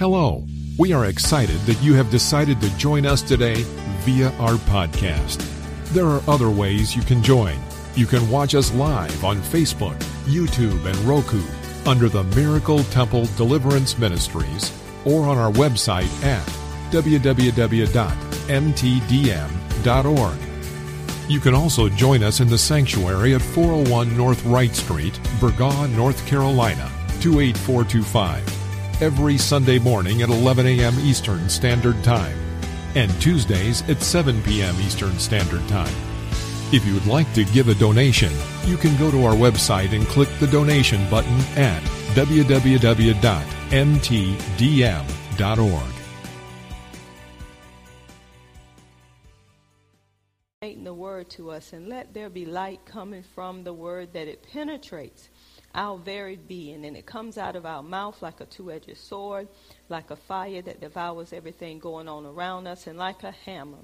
Hello. We are excited that you have decided to join us today via our podcast. There are other ways you can join. You can watch us live on Facebook, YouTube, and Roku under the Miracle Temple Deliverance Ministries or on our website at www.mtdm.org. You can also join us in the sanctuary at 401 North Wright Street, Burgaw, North Carolina, 28425, every Sunday morning at 11 a.m. Eastern Standard Time, and Tuesdays at 7 p.m. Eastern Standard Time. If you would like to give a donation, you can go to our website and click the donation button at www.mtdm.org. the word to us and let there be light coming from the word that it penetrates our very being. And it comes out of our mouth like a two-edged sword like a fire that devours everything going on around us and like a hammer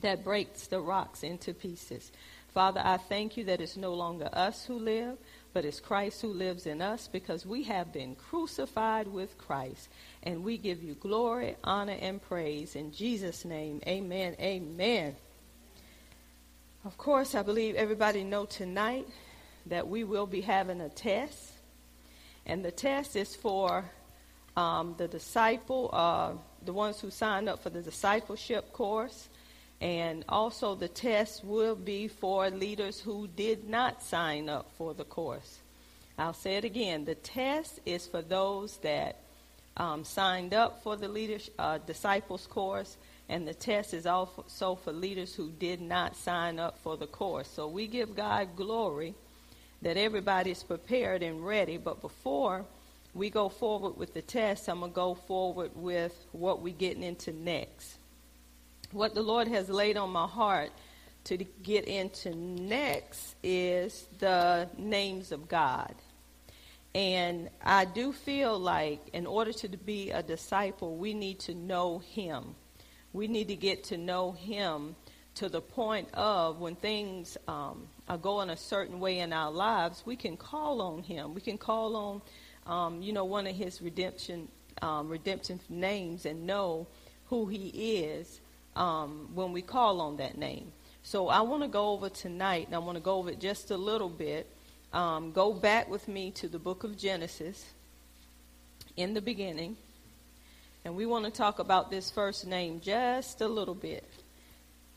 that breaks the rocks into pieces. Father i thank you that it's no longer us who live but it's christ who lives in us because we have been crucified with christ. And we give you glory honor and praise in jesus name. Amen. Amen. Of course, I believe everybody know tonight that we will be having a test, and the test is for um, the disciple, uh, the ones who signed up for the discipleship course, and also the test will be for leaders who did not sign up for the course. I'll say it again: the test is for those that um, signed up for the leaders uh, disciples course and the test is also for leaders who did not sign up for the course. So we give God glory that everybody's prepared and ready. But before we go forward with the test, I'm going to go forward with what we're getting into next. What the Lord has laid on my heart to get into next is the names of God. And I do feel like in order to be a disciple, we need to know Him. We need to get to know Him to the point of when things um, are going a certain way in our lives, we can call on Him. We can call on, um, you know, one of His redemption um, redemption names and know who He is um, when we call on that name. So I want to go over tonight, and I want to go over it just a little bit. Um, go back with me to the book of Genesis. In the beginning. And we want to talk about this first name just a little bit.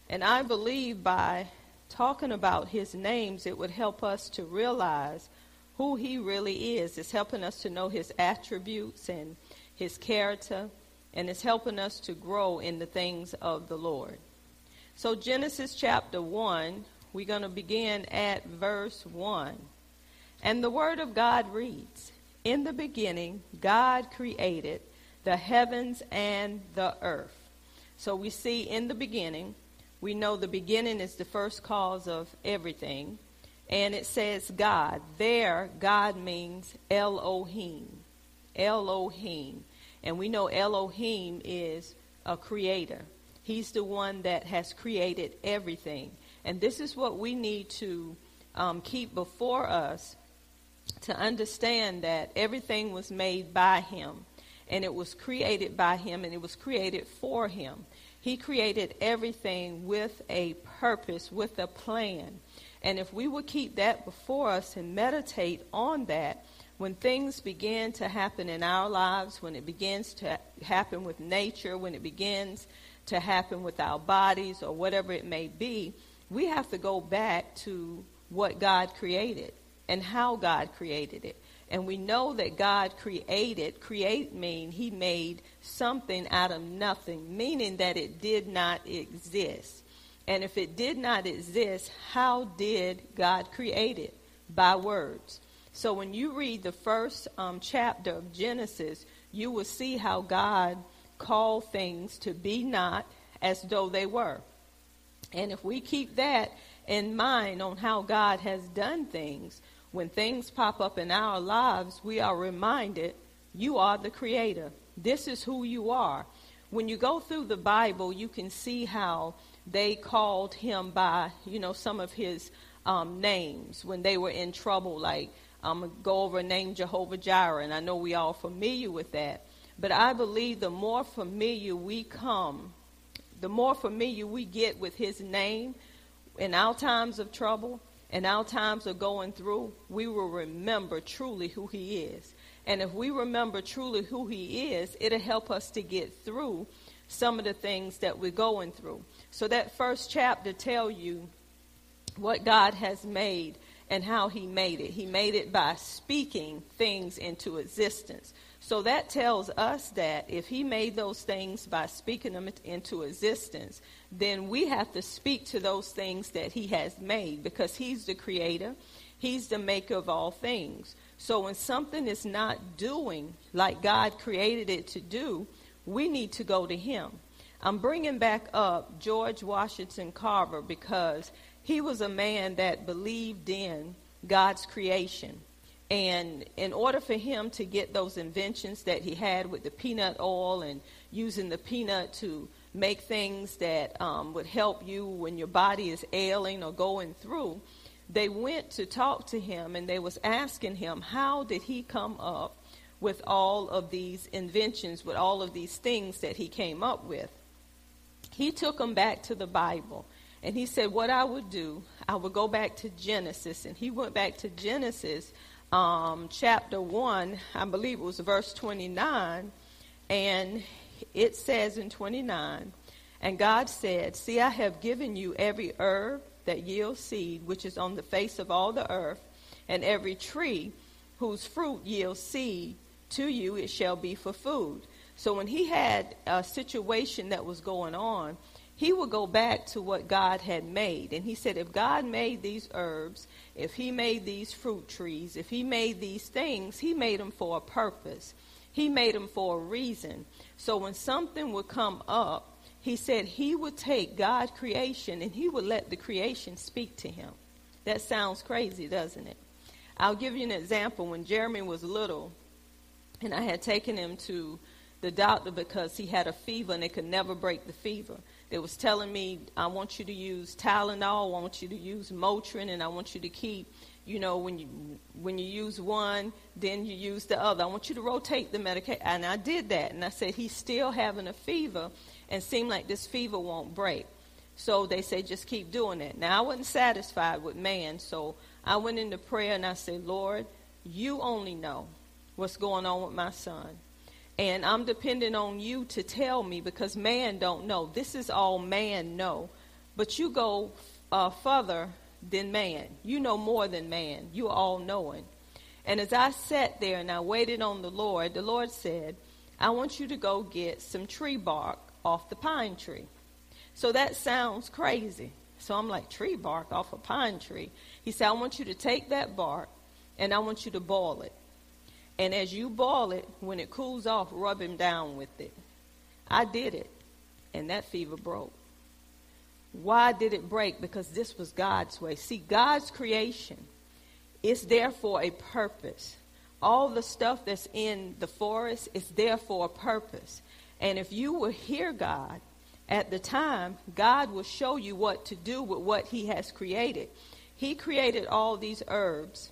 And I believe by talking about his names, it would help us to realize who he really is. It's helping us to know his attributes and his character, and it's helping us to grow in the things of the Lord. So, Genesis chapter 1, we're going to begin at verse 1. And the Word of God reads In the beginning, God created the heavens and the earth. So we see in the beginning, we know the beginning is the first cause of everything. And it says God. There, God means Elohim. Elohim. And we know Elohim is a creator. He's the one that has created everything. And this is what we need to um, keep before us to understand that everything was made by him and it was created by him and it was created for him. He created everything with a purpose, with a plan. And if we would keep that before us and meditate on that, when things begin to happen in our lives, when it begins to happen with nature, when it begins to happen with our bodies or whatever it may be, we have to go back to what God created and how God created it. And we know that God created, create mean he made something out of nothing, meaning that it did not exist. And if it did not exist, how did God create it? By words. So when you read the first um, chapter of Genesis, you will see how God called things to be not as though they were. And if we keep that in mind on how God has done things, when things pop up in our lives, we are reminded you are the creator. This is who you are. When you go through the Bible, you can see how they called him by, you know, some of his um, names when they were in trouble. Like, I'm going to go over a name Jehovah Jireh, and I know we all familiar with that. But I believe the more familiar we come, the more familiar we get with his name in our times of trouble, in our times are going through, we will remember truly who he is. And if we remember truly who he is, it'll help us to get through some of the things that we're going through. So that first chapter tell you what God has made and how he made it. He made it by speaking things into existence. So that tells us that if he made those things by speaking them into existence, then we have to speak to those things that he has made because he's the creator. He's the maker of all things. So when something is not doing like God created it to do, we need to go to him. I'm bringing back up George Washington Carver because he was a man that believed in God's creation. And in order for him to get those inventions that he had with the peanut oil and using the peanut to make things that um, would help you when your body is ailing or going through, they went to talk to him and they was asking him how did he come up with all of these inventions, with all of these things that he came up with. He took them back to the Bible. And he said, What I would do, I would go back to Genesis. And he went back to Genesis um, chapter 1, I believe it was verse 29, and it says in 29, And God said, See, I have given you every herb that yields seed, which is on the face of all the earth, and every tree whose fruit yields seed, to you it shall be for food. So when he had a situation that was going on, he would go back to what God had made. And he said, if God made these herbs, if he made these fruit trees, if he made these things, he made them for a purpose. He made them for a reason. So when something would come up, he said he would take God's creation and he would let the creation speak to him. That sounds crazy, doesn't it? I'll give you an example. When Jeremy was little, and I had taken him to the doctor because he had a fever and they could never break the fever. They was telling me, I want you to use Tylenol, I want you to use Motrin, and I want you to keep, you know, when you when you use one, then you use the other. I want you to rotate the medication. And I did that. And I said, he's still having a fever and seemed like this fever won't break. So they say, just keep doing it. Now, I wasn't satisfied with man, so I went into prayer and I said, Lord, you only know what's going on with my son and I'm depending on you to tell me because man don't know. This is all man know, but you go uh, further than man. You know more than man. You all knowing. And as I sat there and I waited on the Lord, the Lord said, "I want you to go get some tree bark off the pine tree." So that sounds crazy. So I'm like, tree bark off a pine tree. He said, I want you to take that bark and I want you to boil it. And as you boil it, when it cools off, rub him down with it. I did it, and that fever broke. Why did it break? Because this was God's way. See, God's creation is there for a purpose. All the stuff that's in the forest is there for a purpose. And if you will hear God at the time, God will show you what to do with what He has created. He created all these herbs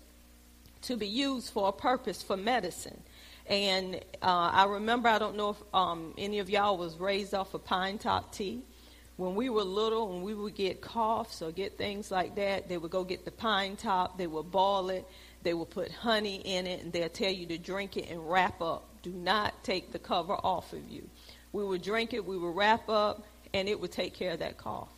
to be used for a purpose for medicine. And uh, I remember, I don't know if um, any of y'all was raised off of pine top tea. When we were little and we would get coughs or get things like that, they would go get the pine top, they would boil it, they would put honey in it, and they'll tell you to drink it and wrap up. Do not take the cover off of you. We would drink it, we would wrap up, and it would take care of that cough.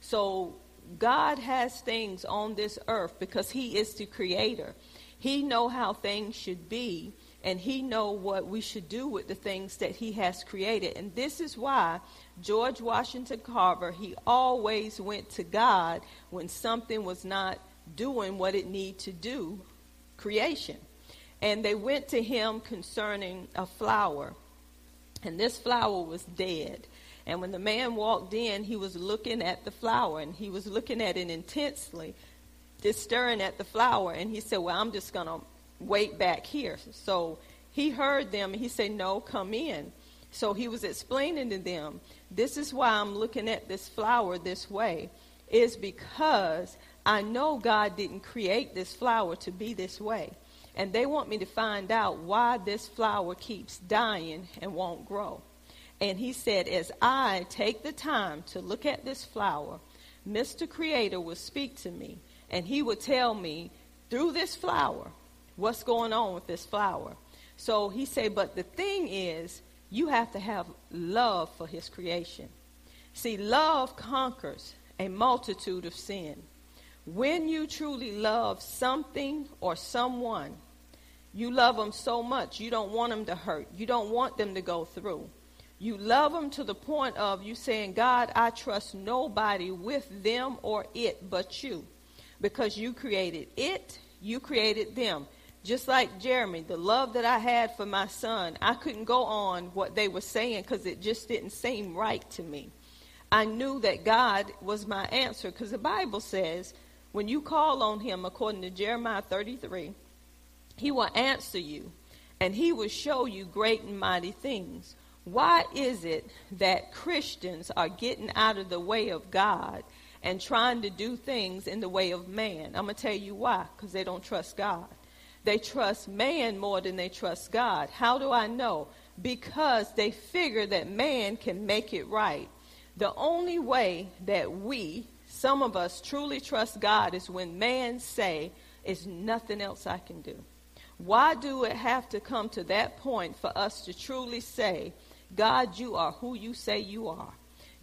So God has things on this earth because He is the creator. He know how things should be, and he know what we should do with the things that he has created. And this is why George Washington Carver, he always went to God when something was not doing what it need to do, creation. And they went to him concerning a flower. And this flower was dead. And when the man walked in, he was looking at the flower and he was looking at it intensely just stirring at the flower. And he said, Well, I'm just going to wait back here. So he heard them and he said, No, come in. So he was explaining to them, This is why I'm looking at this flower this way, is because I know God didn't create this flower to be this way. and they want me to find out why this flower keeps dying and won't grow. And he said, as I take the time to look at this flower, Mr. Creator will speak to me, and he would tell me through this flower what's going on with this flower. So he said, but the thing is, you have to have love for his creation. See, love conquers a multitude of sin. When you truly love something or someone, you love them so much, you don't want them to hurt. You don't want them to go through. You love them to the point of you saying, God, I trust nobody with them or it but you. Because you created it, you created them. Just like Jeremy, the love that I had for my son, I couldn't go on what they were saying because it just didn't seem right to me. I knew that God was my answer because the Bible says when you call on him, according to Jeremiah 33, he will answer you and he will show you great and mighty things. Why is it that Christians are getting out of the way of God and trying to do things in the way of man? I'm going to tell you why because they don't trust God. They trust man more than they trust God. How do I know? Because they figure that man can make it right. The only way that we, some of us, truly trust God is when man say, "Is nothing else I can do." Why do it have to come to that point for us to truly say, God, you are who you say you are.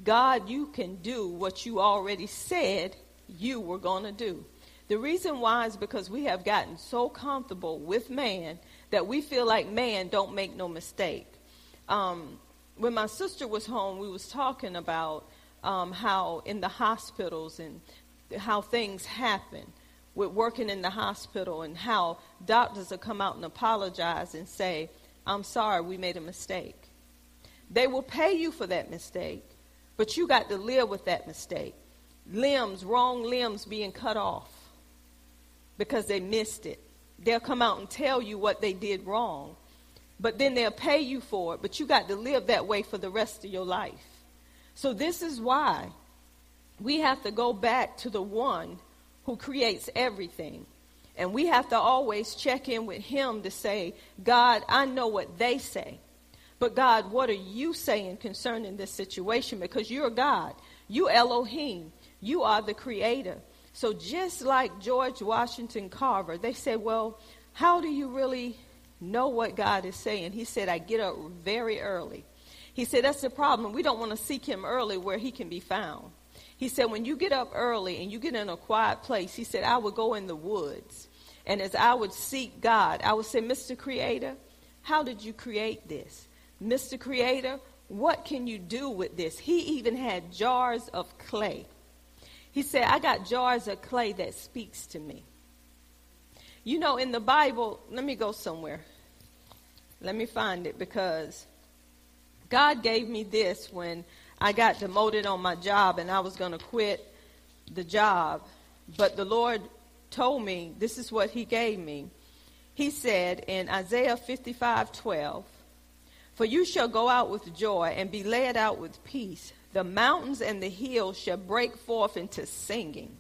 God, you can do what you already said you were going to do. The reason why is because we have gotten so comfortable with man that we feel like man don't make no mistake. Um, when my sister was home, we was talking about um, how in the hospitals and how things happen with working in the hospital and how doctors will come out and apologize and say, I'm sorry, we made a mistake. They will pay you for that mistake, but you got to live with that mistake. Limbs, wrong limbs being cut off because they missed it. They'll come out and tell you what they did wrong, but then they'll pay you for it, but you got to live that way for the rest of your life. So this is why we have to go back to the one who creates everything. And we have to always check in with him to say, God, I know what they say. But God, what are you saying concerning this situation? Because you're God. You Elohim. You are the creator. So just like George Washington Carver, they said, well, how do you really know what God is saying? He said, I get up very early. He said, that's the problem. We don't want to seek him early where he can be found. He said, when you get up early and you get in a quiet place, he said, I would go in the woods. And as I would seek God, I would say, Mr. Creator, how did you create this? Mr. Creator, what can you do with this? He even had jars of clay. He said, I got jars of clay that speaks to me. You know, in the Bible, let me go somewhere. Let me find it because God gave me this when I got demoted on my job and I was going to quit the job. But the Lord told me this is what He gave me. He said in Isaiah 55 12, For you shall go out with joy and be led out with peace the mountains and the hills shall break forth into singing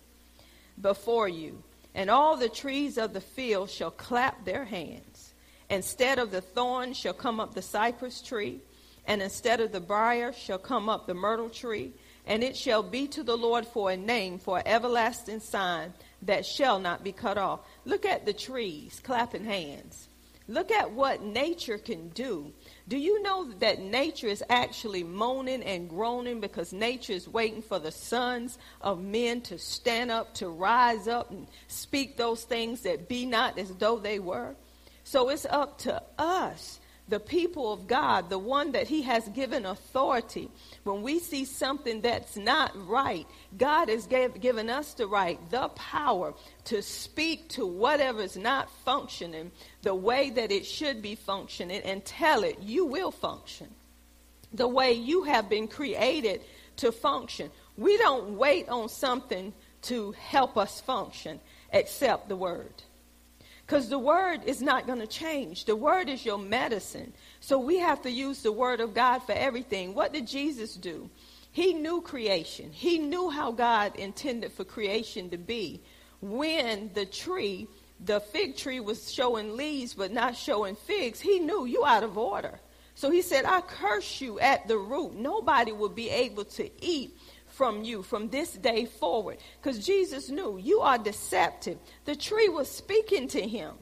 before you, and all the trees of the field shall clap their hands. Instead of the thorn shall come up the cypress tree, and instead of the brier shall come up the myrtle tree, and it shall be to the Lord for a name, for an everlasting sign that shall not be cut off. Look at the trees clapping hands. Look at what nature can do do you know that nature is actually moaning and groaning because nature is waiting for the sons of men to stand up, to rise up and speak those things that be not as though they were? So it's up to us, the people of God, the one that He has given authority. When we see something that's not right, God has gave, given us the right, the power to speak to whatever is not functioning the way that it should be functioning and tell it you will function the way you have been created to function. We don't wait on something to help us function except the word. Because the word is not going to change. The word is your medicine. So we have to use the word of God for everything. What did Jesus do? He knew creation. He knew how God intended for creation to be when the tree the fig tree was showing leaves but not showing figs, he knew you out of order. So he said, I curse you at the root. Nobody will be able to eat from you from this day forward. Because Jesus knew you are deceptive. The tree was speaking to him.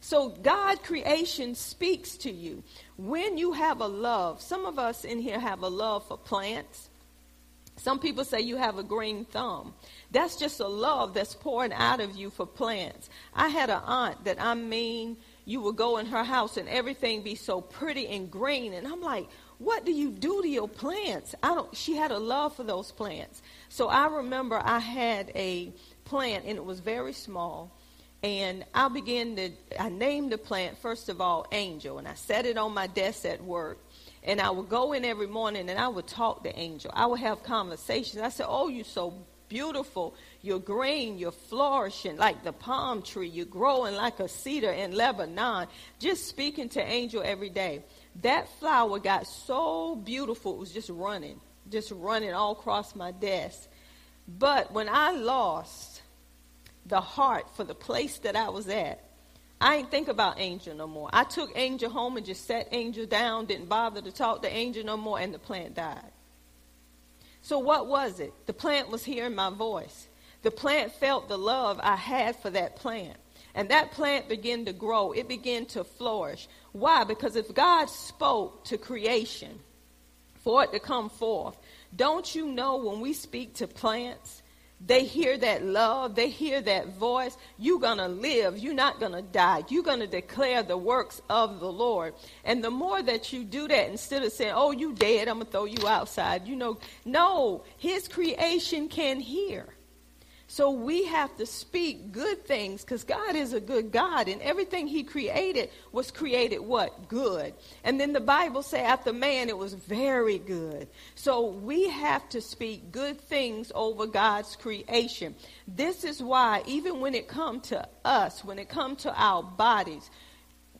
So God creation speaks to you. When you have a love, some of us in here have a love for plants. Some people say you have a green thumb. That's just a love that's pouring out of you for plants. I had an aunt that I mean, you would go in her house and everything be so pretty and green. And I'm like, what do you do to your plants? I don't, she had a love for those plants. So I remember I had a plant and it was very small. And I began to, I named the plant, first of all, Angel. And I set it on my desk at work. And I would go in every morning and I would talk to Angel. I would have conversations. I said, Oh, you're so beautiful. You're green. You're flourishing like the palm tree. You're growing like a cedar in Lebanon. Just speaking to Angel every day. That flower got so beautiful, it was just running, just running all across my desk. But when I lost the heart for the place that I was at, I ain't think about Angel no more. I took Angel home and just set Angel down, didn't bother to talk to Angel no more, and the plant died. So what was it? The plant was hearing my voice. The plant felt the love I had for that plant. And that plant began to grow. It began to flourish. Why? Because if God spoke to creation for it to come forth, don't you know when we speak to plants, they hear that love, they hear that voice. You're going to live. You're not going to die. You're going to declare the works of the Lord. And the more that you do that, instead of saying, oh, you dead, I'm going to throw you outside, you know, no, his creation can hear. So we have to speak good things because God is a good God and everything he created was created what? Good. And then the Bible say after man it was very good. So we have to speak good things over God's creation. This is why even when it comes to us, when it comes to our bodies,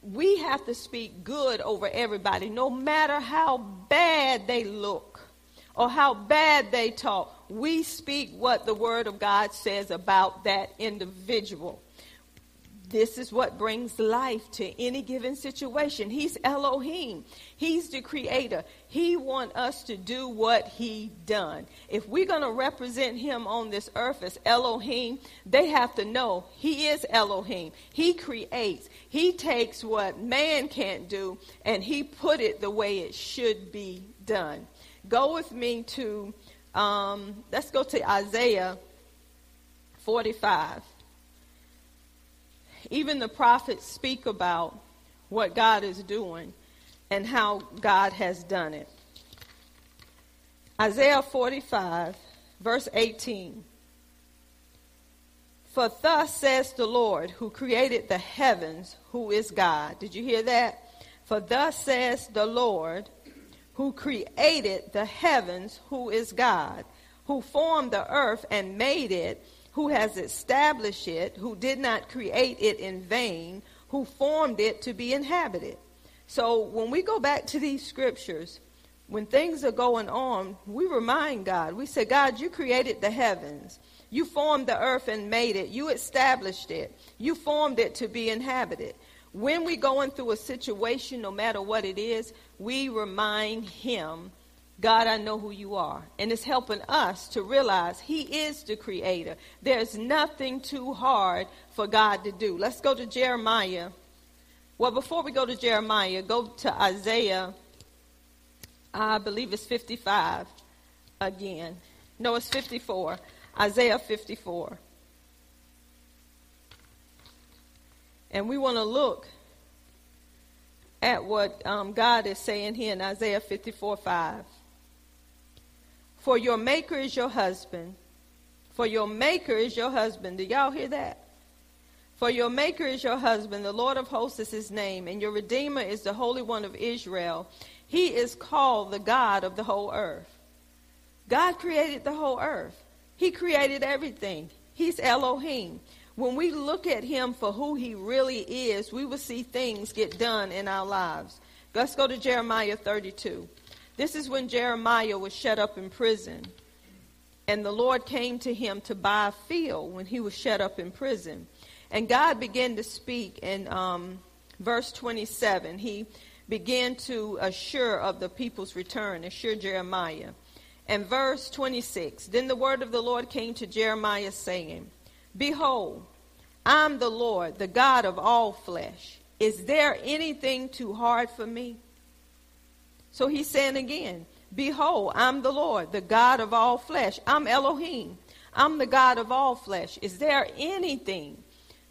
we have to speak good over everybody no matter how bad they look or how bad they talk we speak what the Word of God says about that individual. This is what brings life to any given situation. He's Elohim. He's the creator. He wants us to do what he done. If we're going to represent him on this earth as Elohim, they have to know he is Elohim. He creates. He takes what man can't do and he put it the way it should be done. Go with me to um, let's go to Isaiah 45. Even the prophets speak about what God is doing and how God has done it. Isaiah 45, verse 18. For thus says the Lord, who created the heavens, who is God. Did you hear that? For thus says the Lord, who created the heavens, who is God, who formed the earth and made it, who has established it, who did not create it in vain, who formed it to be inhabited. So when we go back to these scriptures, when things are going on, we remind God. We say, God, you created the heavens. You formed the earth and made it. You established it. You formed it to be inhabited. When we're going through a situation, no matter what it is, we remind Him, God, I know who you are. And it's helping us to realize He is the Creator. There's nothing too hard for God to do. Let's go to Jeremiah. Well, before we go to Jeremiah, go to Isaiah. I believe it's 55 again. No, it's 54. Isaiah 54. And we want to look at what um, God is saying here in Isaiah 54 5. For your maker is your husband. For your maker is your husband. Do y'all hear that? For your maker is your husband. The Lord of hosts is his name. And your redeemer is the Holy One of Israel. He is called the God of the whole earth. God created the whole earth. He created everything. He's Elohim when we look at him for who he really is, we will see things get done in our lives. Let's go to Jeremiah 32. This is when Jeremiah was shut up in prison. And the Lord came to him to buy a field when he was shut up in prison. And God began to speak in um, verse 27. He began to assure of the people's return, assure Jeremiah. And verse 26 Then the word of the Lord came to Jeremiah, saying, Behold, I'm the Lord, the God of all flesh. Is there anything too hard for me? So he's saying again, Behold, I'm the Lord, the God of all flesh. I'm Elohim. I'm the God of all flesh. Is there anything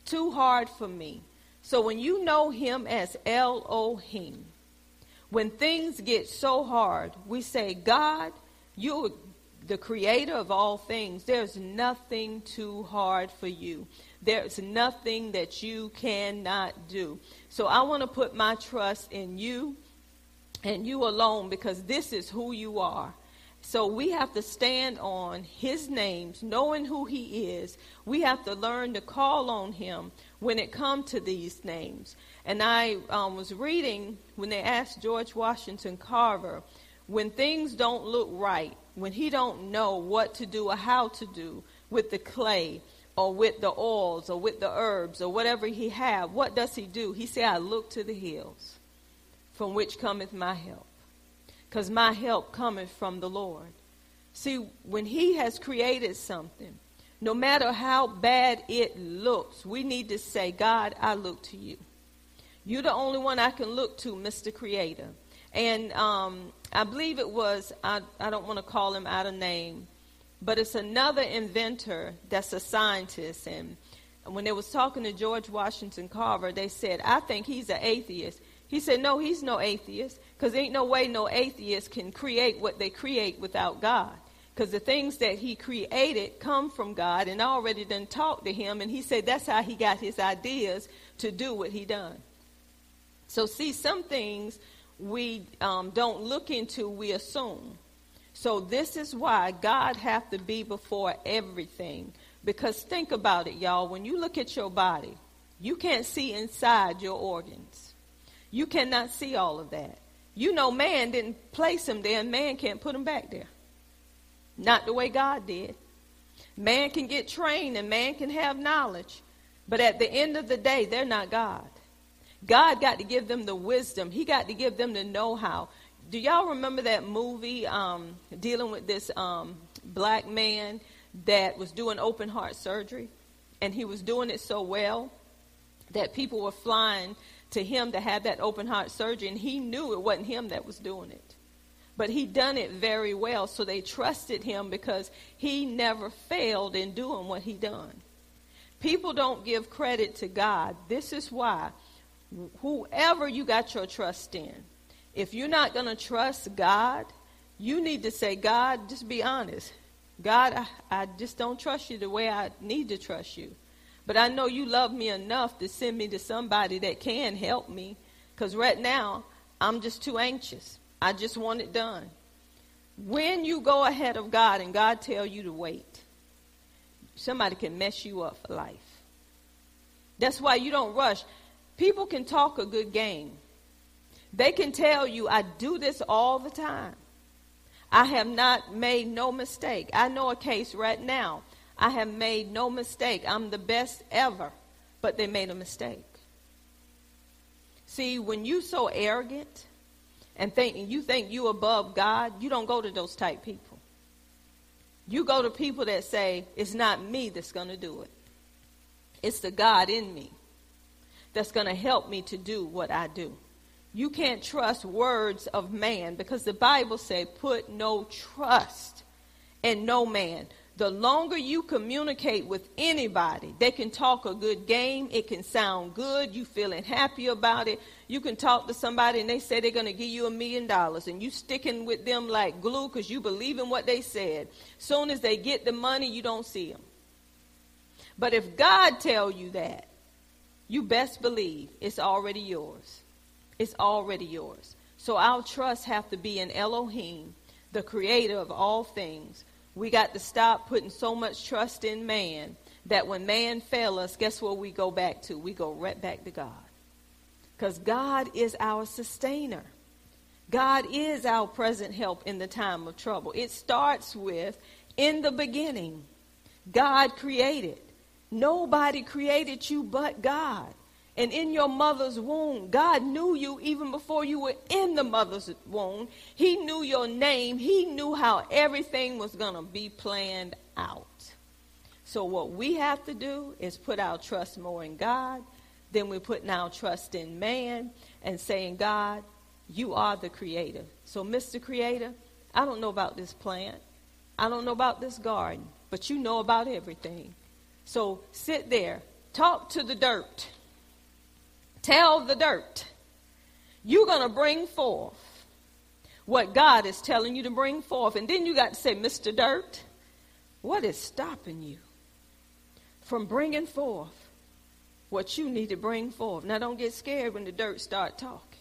too hard for me? So when you know him as Elohim, when things get so hard, we say, God, you're the creator of all things. There's nothing too hard for you. There's nothing that you cannot do. So I want to put my trust in you and you alone because this is who you are. So we have to stand on his names, knowing who he is. We have to learn to call on him when it comes to these names. And I um, was reading when they asked George Washington Carver, when things don't look right, when he don't know what to do or how to do with the clay or with the oils or with the herbs or whatever he have, what does he do? He say, I look to the hills from which cometh my help. Because my help cometh from the Lord. See, when He has created something, no matter how bad it looks, we need to say, God, I look to you. You're the only one I can look to, Mr. Creator. And um, I believe it was, I, I don't want to call him out of name, but it's another inventor that's a scientist. And when they was talking to George Washington Carver, they said, I think he's an atheist. He said, No, he's no atheist, because ain't no way no atheist can create what they create without God. Because the things that he created come from God and already done talked to him, and he said that's how he got his ideas to do what he done. So see, some things we um, don't look into, we assume. So this is why God have to be before everything. Because think about it, y'all. When you look at your body, you can't see inside your organs. You cannot see all of that. You know, man didn't place them there, and man can't put them back there. Not the way God did. Man can get trained and man can have knowledge, but at the end of the day, they're not God. God got to give them the wisdom, He got to give them the know how. Do y'all remember that movie um, dealing with this um, black man that was doing open heart surgery? And he was doing it so well that people were flying to him to have that open heart surgery, and he knew it wasn't him that was doing it. But he done it very well, so they trusted him because he never failed in doing what he done. People don't give credit to God. This is why whoever you got your trust in, if you're not going to trust God, you need to say, God, just be honest. God, I, I just don't trust you the way I need to trust you. But I know you love me enough to send me to somebody that can help me. Because right now, I'm just too anxious. I just want it done. When you go ahead of God and God tell you to wait, somebody can mess you up for life. That's why you don't rush. People can talk a good game. They can tell you, I do this all the time. I have not made no mistake. I know a case right now I have made no mistake. I'm the best ever. But they made a mistake. See, when you so arrogant and think you think you above God, you don't go to those type people. You go to people that say, it's not me that's going to do it. It's the God in me that's going to help me to do what I do. You can't trust words of man because the Bible say put no trust in no man the longer you communicate with anybody, they can talk a good game. It can sound good. You feeling happy about it. You can talk to somebody and they say they're going to give you a million dollars and you sticking with them like glue because you believe in what they said. Soon as they get the money, you don't see them. But if God tell you that, you best believe it's already yours. It's already yours. So our trust have to be in Elohim, the creator of all things we got to stop putting so much trust in man that when man fail us, guess what we go back to? We go right back to God. Because God is our sustainer. God is our present help in the time of trouble. It starts with, in the beginning, God created. Nobody created you but God. And in your mother's womb, God knew you even before you were in the mother's womb. He knew your name. He knew how everything was going to be planned out. So, what we have to do is put our trust more in God. than we're putting our trust in man and saying, God, you are the creator. So, Mr. Creator, I don't know about this plant. I don't know about this garden, but you know about everything. So, sit there, talk to the dirt. Tell the dirt, you're going to bring forth what God is telling you to bring forth. And then you got to say, Mr. Dirt, what is stopping you from bringing forth what you need to bring forth? Now, don't get scared when the dirt start talking.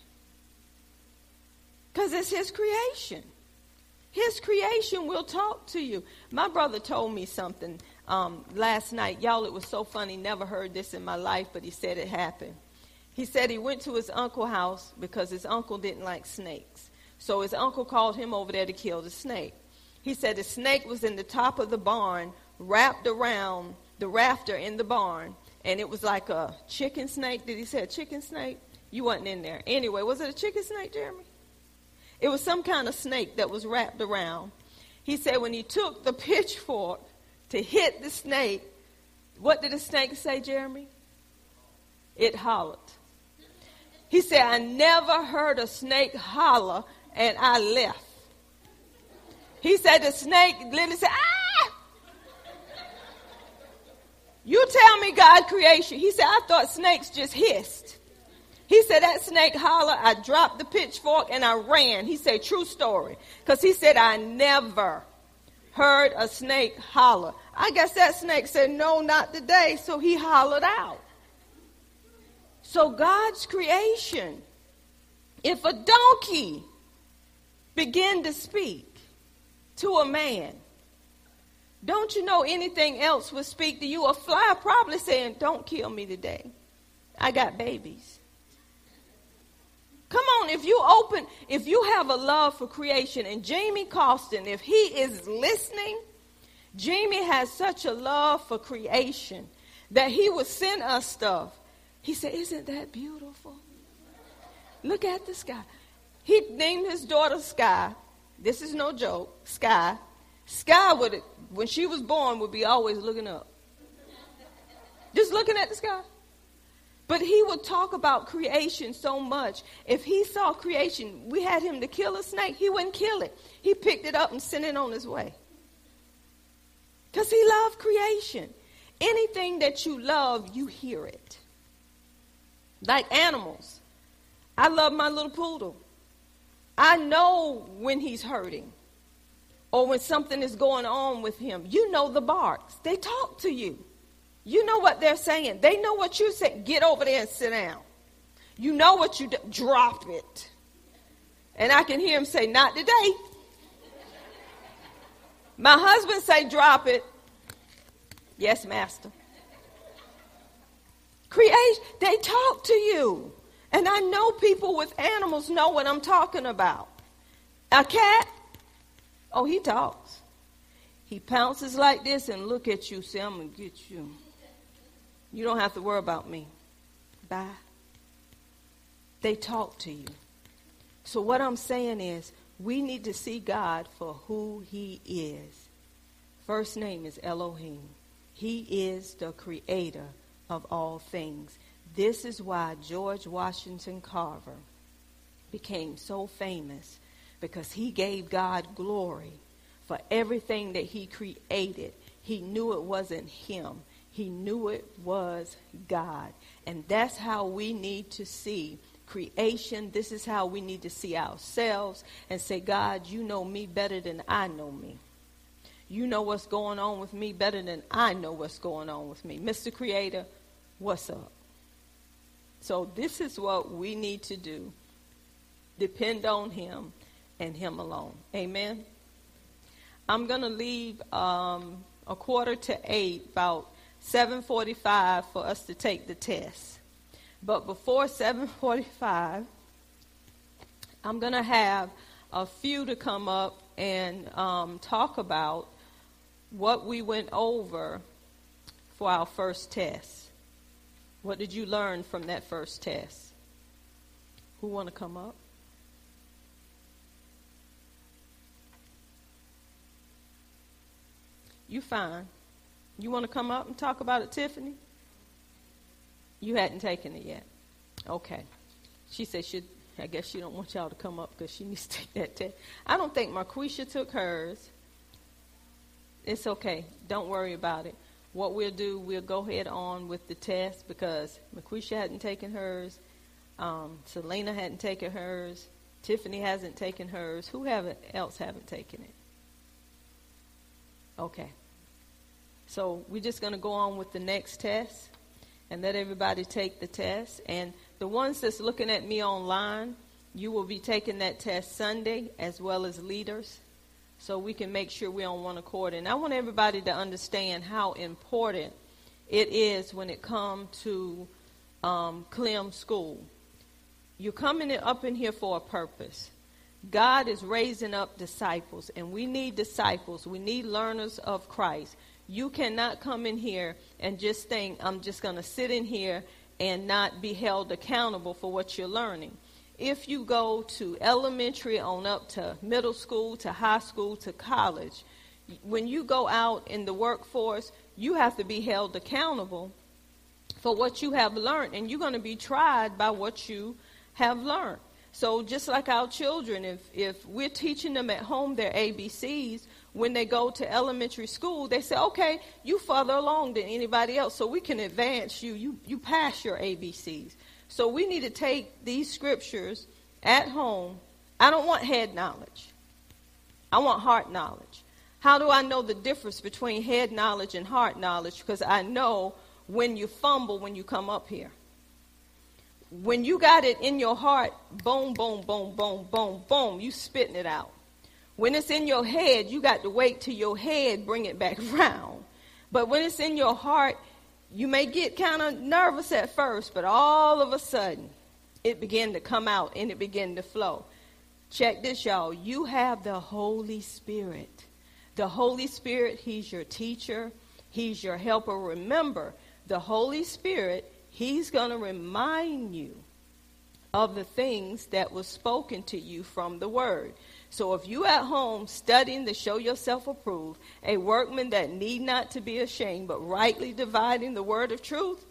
Because it's his creation. His creation will talk to you. My brother told me something um, last night. Y'all, it was so funny. Never heard this in my life, but he said it happened. He said he went to his uncle's house because his uncle didn't like snakes. So his uncle called him over there to kill the snake. He said the snake was in the top of the barn, wrapped around the rafter in the barn, and it was like a chicken snake. Did he say a chicken snake? You wasn't in there. Anyway, was it a chicken snake, Jeremy? It was some kind of snake that was wrapped around. He said when he took the pitchfork to hit the snake, what did the snake say, Jeremy? It hollered. He said, I never heard a snake holler and I left. He said, the snake literally said, ah! You tell me God creation. He said, I thought snakes just hissed. He said, that snake holler, I dropped the pitchfork and I ran. He said, true story. Because he said, I never heard a snake holler. I guess that snake said, no, not today. So he hollered out. So God's creation, if a donkey begin to speak to a man, don't you know anything else would speak to you? A fly probably saying, Don't kill me today. I got babies. Come on, if you open, if you have a love for creation, and Jamie Costin, if he is listening, Jamie has such a love for creation that he would send us stuff he said, Isn't that beautiful? Look at the sky. He named his daughter Sky. This is no joke. Sky. Sky would, when she was born, would be always looking up. Just looking at the sky. But he would talk about creation so much. If he saw creation, we had him to kill a snake, he wouldn't kill it. He picked it up and sent it on his way. Because he loved creation. Anything that you love, you hear it like animals. I love my little poodle. I know when he's hurting or when something is going on with him. You know the barks. They talk to you. You know what they're saying. They know what you're saying. Get over there and sit down. You know what you do. Drop it. And I can hear him say, Not today. My husband say, Drop it. Yes, master. Creation, they talk to you. And I know people with animals know what I'm talking about. A cat, oh, he talks. He pounces like this and look at you, say, I'm going to get you. You don't have to worry about me. Bye. They talk to you. So what I'm saying is we need to see God for who he is. First name is Elohim. He is the creator of all things. This is why George Washington Carver became so famous because he gave God glory for everything that he created. He knew it wasn't him. He knew it was God. And that's how we need to see creation. This is how we need to see ourselves and say, God, you know me better than I know me. You know what's going on with me better than I know what's going on with me. Mr. Creator, what's up. So this is what we need to do. Depend on him and him alone. Amen. I'm going to leave um, a quarter to eight, about 7:45, for us to take the test. But before 7:45, I'm going to have a few to come up and um, talk about what we went over for our first test? What did you learn from that first test? Who want to come up? You fine. You want to come up and talk about it, Tiffany? You hadn't taken it yet. Okay. She said she I guess she don't want y'all to come up because she needs to take that test. I don't think Marquisha took hers. It's okay. Don't worry about it. What we'll do, we'll go ahead on with the test because Marquisha hadn't taken hers. Um, Selena hadn't taken hers. Tiffany hasn't taken hers. Who haven't else haven't taken it? Okay. So we're just going to go on with the next test and let everybody take the test. And the ones that's looking at me online, you will be taking that test Sunday as well as leaders so we can make sure we're on one accord. And I want everybody to understand how important it is when it comes to um, Clem School. You're coming up in here for a purpose. God is raising up disciples, and we need disciples. We need learners of Christ. You cannot come in here and just think, I'm just going to sit in here and not be held accountable for what you're learning if you go to elementary on up to middle school to high school to college, when you go out in the workforce, you have to be held accountable for what you have learned, and you're going to be tried by what you have learned. So just like our children, if, if we're teaching them at home their ABCs, when they go to elementary school, they say, okay, you further along than anybody else, so we can advance you. You, you pass your ABCs. So we need to take these scriptures at home. I don't want head knowledge. I want heart knowledge. How do I know the difference between head knowledge and heart knowledge? Because I know when you fumble when you come up here. When you got it in your heart, boom, boom, boom, boom, boom, boom, you spitting it out. When it's in your head, you got to wait till your head bring it back around. But when it's in your heart, you may get kind of nervous at first, but all of a sudden, it began to come out and it began to flow. Check this, y'all. You have the Holy Spirit. The Holy Spirit, He's your teacher, He's your helper. Remember, the Holy Spirit, He's going to remind you of the things that was spoken to you from the Word. So if you at home studying to show yourself approved, a workman that need not to be ashamed, but rightly dividing the word of truth,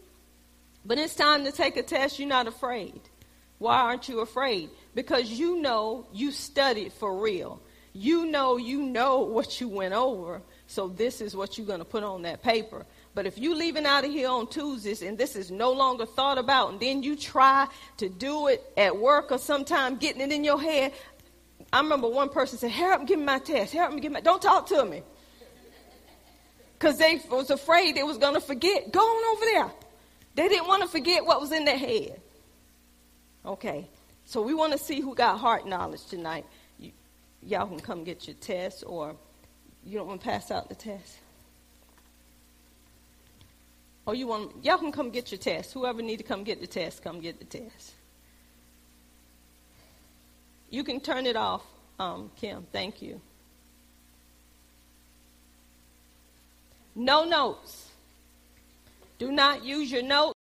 but it's time to take a test, you're not afraid. Why aren't you afraid? Because you know you studied for real. You know you know what you went over. So this is what you're going to put on that paper. But if you leaving out of here on Tuesdays and this is no longer thought about, and then you try to do it at work or sometime getting it in your head, I remember one person said, Help me give me my test. Help me give my don't talk to me. Because they was afraid they was gonna forget. Go on over there. They didn't want to forget what was in their head. Okay. So we want to see who got heart knowledge tonight. You, y'all can come get your test or you don't want to pass out the test. Or you want y'all can come get your test. Whoever need to come get the test, come get the test. You can turn it off, um, Kim. Thank you. No notes. Do not use your notes.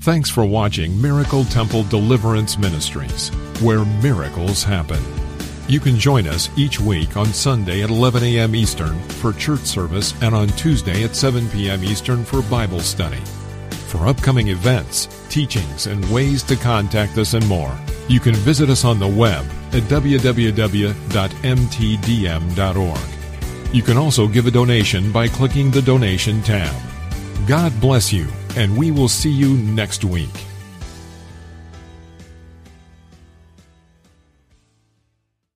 Thanks for watching Miracle Temple Deliverance Ministries, where miracles happen. You can join us each week on Sunday at 11 a.m. Eastern for church service and on Tuesday at 7 p.m. Eastern for Bible study. For upcoming events, teachings, and ways to contact us and more, you can visit us on the web at www.mtdm.org. You can also give a donation by clicking the donation tab. God bless you, and we will see you next week.